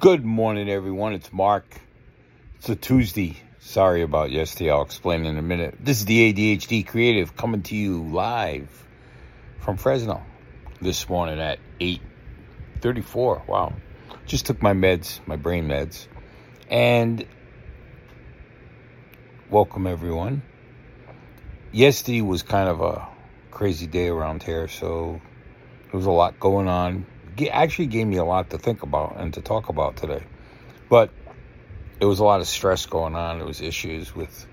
Good morning, everyone. It's Mark. It's a Tuesday. Sorry about yesterday. I'll explain in a minute. This is the ADHD Creative coming to you live from Fresno this morning at 8:34. Wow. Just took my meds, my brain meds. And welcome everyone. Yesterday was kind of a crazy day around here, so there was a lot going on actually gave me a lot to think about and to talk about today. But it was a lot of stress going on. It was issues with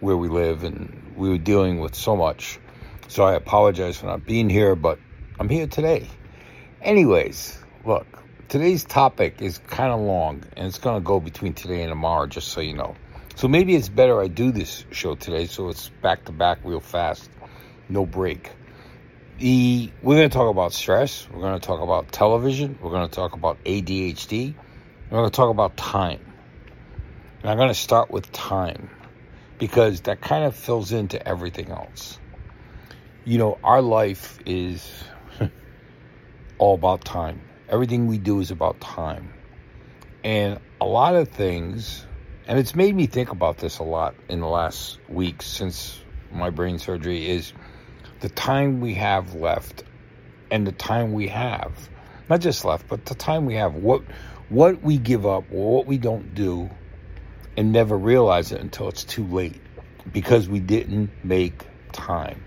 where we live, and we were dealing with so much. So I apologize for not being here, but I'm here today. Anyways, look, today's topic is kind of long, and it's going to go between today and tomorrow, just so you know. So maybe it's better I do this show today, so it's back to back real fast, no break the we're going to talk about stress. We're going to talk about television. We're going to talk about ADHD. We're going to talk about time. And I'm going to start with time because that kind of fills into everything else. You know, our life is all about time. Everything we do is about time. And a lot of things, and it's made me think about this a lot in the last week since my brain surgery, is the time we have left and the time we have not just left but the time we have what what we give up or what we don't do and never realize it until it's too late because we didn't make time.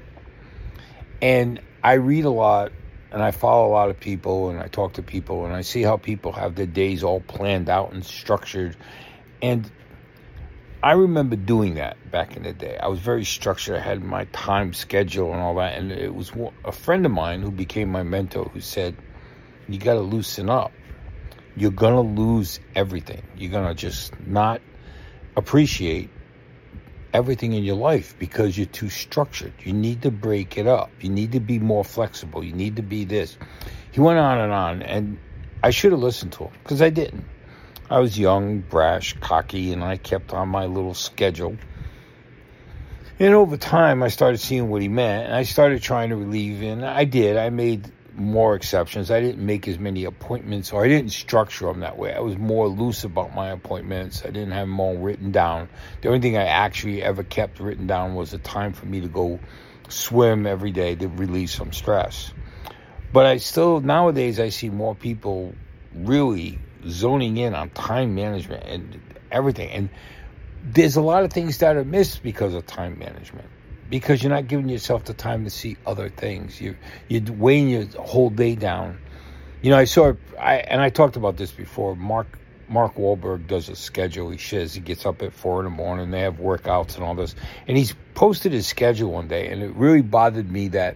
And i read a lot and i follow a lot of people and i talk to people and i see how people have their days all planned out and structured. And I remember doing that back in the day. I was very structured. I had my time schedule and all that. And it was a friend of mine who became my mentor who said, You got to loosen up. You're going to lose everything. You're going to just not appreciate everything in your life because you're too structured. You need to break it up. You need to be more flexible. You need to be this. He went on and on. And I should have listened to him because I didn't. I was young, brash, cocky, and I kept on my little schedule. And over time, I started seeing what he meant, and I started trying to relieve. And I did. I made more exceptions. I didn't make as many appointments, or I didn't structure them that way. I was more loose about my appointments. I didn't have them all written down. The only thing I actually ever kept written down was the time for me to go swim every day to release some stress. But I still, nowadays, I see more people really zoning in on time management and everything. And there's a lot of things that are missed because of time management. Because you're not giving yourself the time to see other things. You you're weighing your whole day down. You know, I saw I and I talked about this before. Mark Mark Wahlberg does a schedule. He says he gets up at four in the morning. They have workouts and all this. And he's posted his schedule one day, and it really bothered me that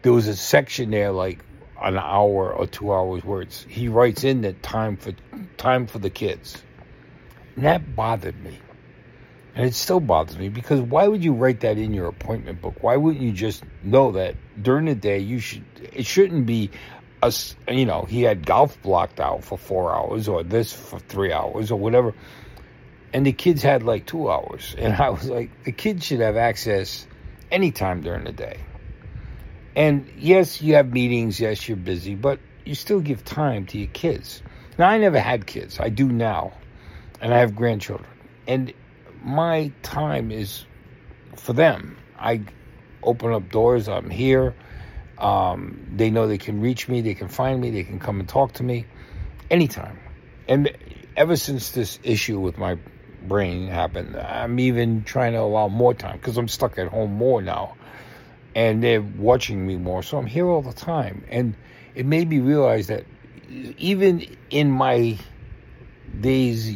there was a section there like an hour or two hours where it's, he writes in that time for time for the kids. And that bothered me. And it still bothers me because why would you write that in your appointment book? Why wouldn't you just know that during the day you should it shouldn't be a you know, he had golf blocked out for 4 hours or this for 3 hours or whatever. And the kids had like 2 hours. And I was like the kids should have access anytime during the day. And yes, you have meetings, yes, you're busy, but you still give time to your kids. Now, I never had kids, I do now, and I have grandchildren. And my time is for them. I open up doors, I'm here. Um, they know they can reach me, they can find me, they can come and talk to me anytime. And ever since this issue with my brain happened, I'm even trying to allow more time because I'm stuck at home more now and they're watching me more. So I'm here all the time. And it made me realize that even in my days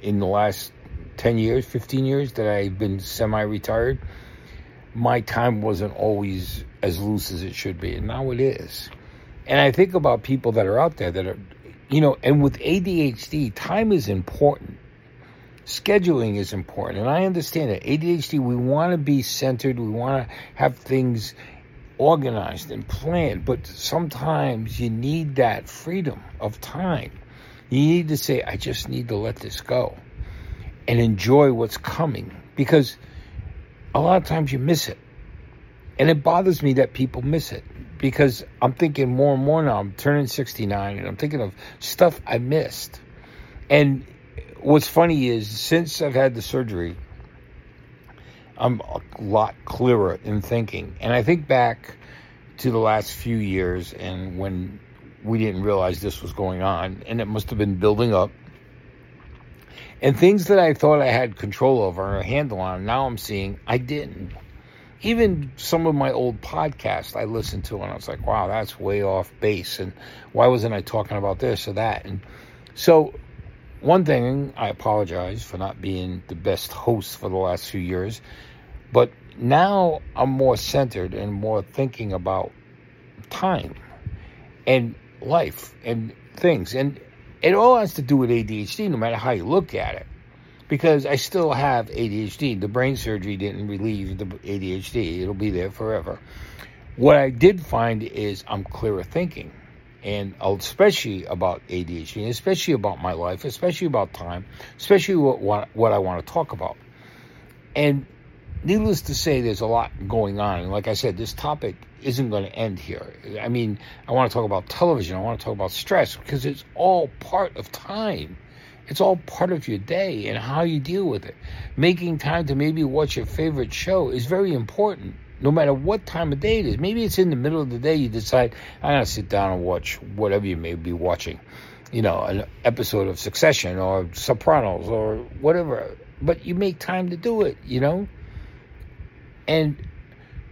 in the last 10 years, 15 years that I've been semi retired, my time wasn't always as loose as it should be. And now it is. And I think about people that are out there that are, you know, and with ADHD, time is important scheduling is important. And I understand that ADHD, we want to be centered, we want to have things organized and planned, but sometimes you need that freedom of time. You need to say, I just need to let this go and enjoy what's coming because a lot of times you miss it. And it bothers me that people miss it. because I'm thinking more and more now. I'm turning 69 and I'm thinking of stuff I missed. And what's funny is since I've had the surgery, I'm a lot clearer in thinking. And I think back to the last few years and when we didn't realize this was going on and it must have been building up. And things that I thought I had control over or a handle on, now I'm seeing I didn't. Even some of my old podcasts I listened to and I was like, wow, that's way off base. And why wasn't I talking about this or that? And so one thing, I apologize for not being the best host for the last few years, but now I'm more centered and more thinking about time and life and things. And it all has to do with ADHD, no matter how you look at it. Because I still have ADHD. The brain surgery didn't relieve the ADHD, it'll be there forever. What I did find is I'm clearer thinking and uh, especially about ADHD, especially about my life, especially about time, especially what, what, what I want to talk about. And needless to say, there's a lot going on. And like I said, this topic isn't going to end here. I mean, I want to talk about television. I want to talk about stress because it's all part of time. It's all part of your day and how you deal with it. Making time to maybe watch your favorite show is very important no matter what time of day it is. Maybe it's in the middle of the day, you decide, I'm going to sit down and watch whatever you may be watching, you know, an episode of Succession or Sopranos or whatever. But you make time to do it, you know? And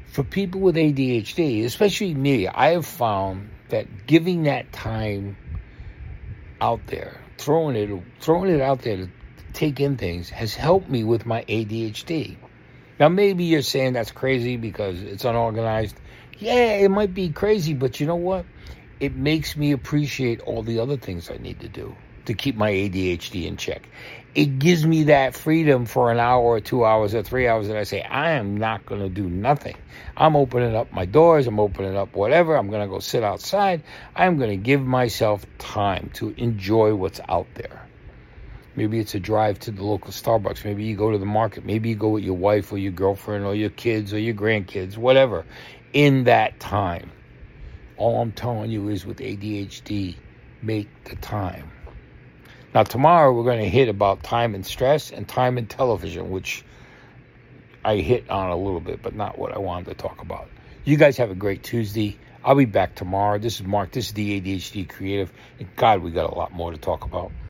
for people with ADHD, especially me, I have found that giving that time out there, throwing it, throwing it out there to take in things has helped me with my ADHD. Now, maybe you're saying that's crazy because it's unorganized. Yeah, it might be crazy, but you know what? It makes me appreciate all the other things I need to do to keep my ADHD in check. It gives me that freedom for an hour or two hours or three hours that I say, I am not going to do nothing. I'm opening up my doors. I'm opening up whatever. I'm going to go sit outside. I'm going to give myself time to enjoy what's out there. Maybe it's a drive to the local Starbucks. Maybe you go to the market. Maybe you go with your wife or your girlfriend or your kids or your grandkids, whatever, in that time. All I'm telling you is with ADHD, make the time. Now, tomorrow we're going to hit about time and stress and time and television, which I hit on a little bit, but not what I wanted to talk about. You guys have a great Tuesday. I'll be back tomorrow. This is Mark. This is the ADHD Creative. And God, we got a lot more to talk about.